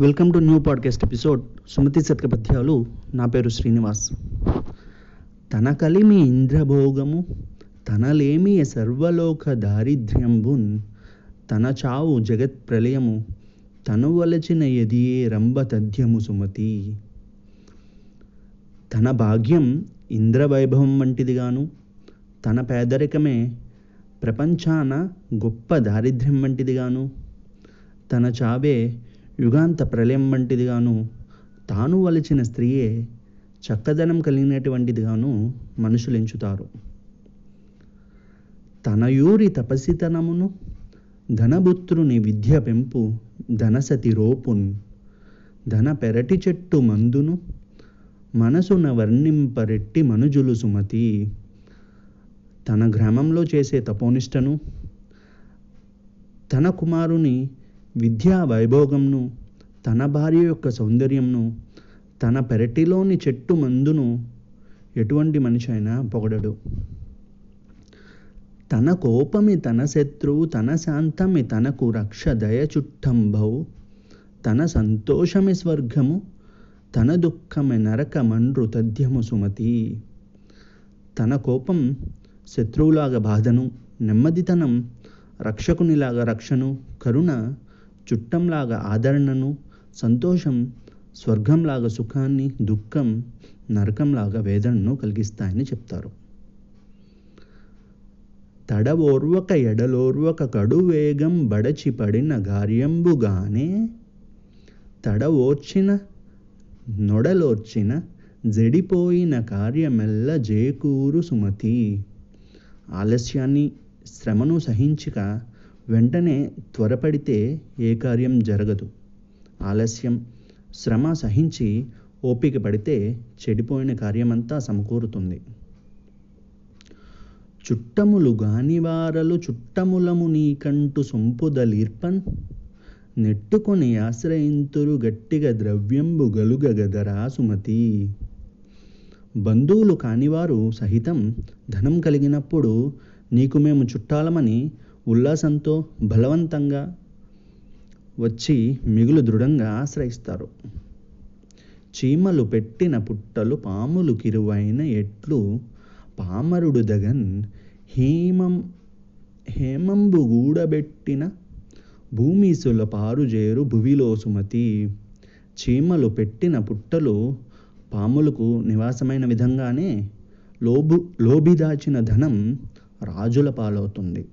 Welcome to new podcast episode Sumathi శతకపద్యాలు నా పేరు శ్రీనివాస్. తన కలిమి ఇంద్రభోగము తనలేమి సర్వలోక దారిద్ర్యంబున్ తన చావు జగత్ ప్రళయము తను వలచిన ఎదియే రంభ తథ్యము సుమతి. తన భాగ్యం ఇంద్రవైభవం వంటిదిగాను తన పేదరికమే ప్రపంచాన గొప్ప దారిద్ర్యం వంటిదిగాను తన చావే యుగాంత ప్రళయం వంటిదిగాను తాను వలచిన స్త్రీయే చక్కదనం కలిగినటువంటిదిగాను మనుషులు ఎంచుతారు తనయూరి తపసితనమును ధనబుత్రుని విద్య పెంపు ధనసతి రోపున్ ధన పెరటి చెట్టు మందును మనసున వర్ణింపరెట్టి మనుజులు సుమతి తన గ్రామంలో చేసే తపోనిష్టను తన కుమారుని విద్యా వైభోగంను తన భార్య యొక్క సౌందర్యంను తన పెరటిలోని చెట్టు మందును ఎటువంటి మనిషి అయినా పొగడడు. తన కోపమి తన శత్రువు తన శాంతమి తనకు రక్ష దయ చుట్టంభవు తన సంతోషమి స్వర్గము తన దుఃఖమి నరక మండ్రు తథ్యము సుమతి. తన కోపం శత్రువులాగా బాధను నెమ్మదితనం రక్షకునిలాగా రక్షను కరుణ చుట్టంలాగా ఆదరణను సంతోషం స్వర్గంలాగా సుఖాన్ని దుఃఖం నరకంలాగా వేదనను కలిగిస్తాయని చెప్తారు. తడవోర్వక ఎడలోర్వక కడు వేగం బడచి పడిన గార్యంబుగానే తడవోర్చిన నొడలోర్చిన జడిపోయిన కార్యమెల్ల జేకూరు సుమతి. ఆలస్యాన్ని శ్రమను సహించక వెంటనే త్వరపడితే ఏ కార్యం జరగదు. ఆలస్యం. శ్రమ సహించి ఓపిక పడితే చెడిపోయిన కార్యమంతా సమకూరుతుంది. చుట్టములు గానివారలు చుట్టములము నీకంటు సొంపుదలీర్పన్. నెట్టుకొని ఆశ్రయింతురు గట్టిగా ద్రవ్యంబు గలుగగదరా సుమతి. బంధువులు కానివారు సహితం ధనం కలిగినప్పుడు నీకు మేము చుట్టాలమని ఉల్లాసంతో బలవంతంగా వచ్చి మిగులు దృఢంగా ఆశ్రయిస్తారు. చీమలు పెట్టిన పుట్టలు పాములు కిరువైన ఎట్లు పామరుడు దగన్ హేమం హేమంబు గూడబెట్టిన భూమిసుల పారుజేరు భువిలో సుమతి. చీమలు పెట్టిన పుట్టలు పాములకు నివాసమైన విధంగానే లోబు లోబిదాచిన ధనం రాజుల పాలవుతుంది.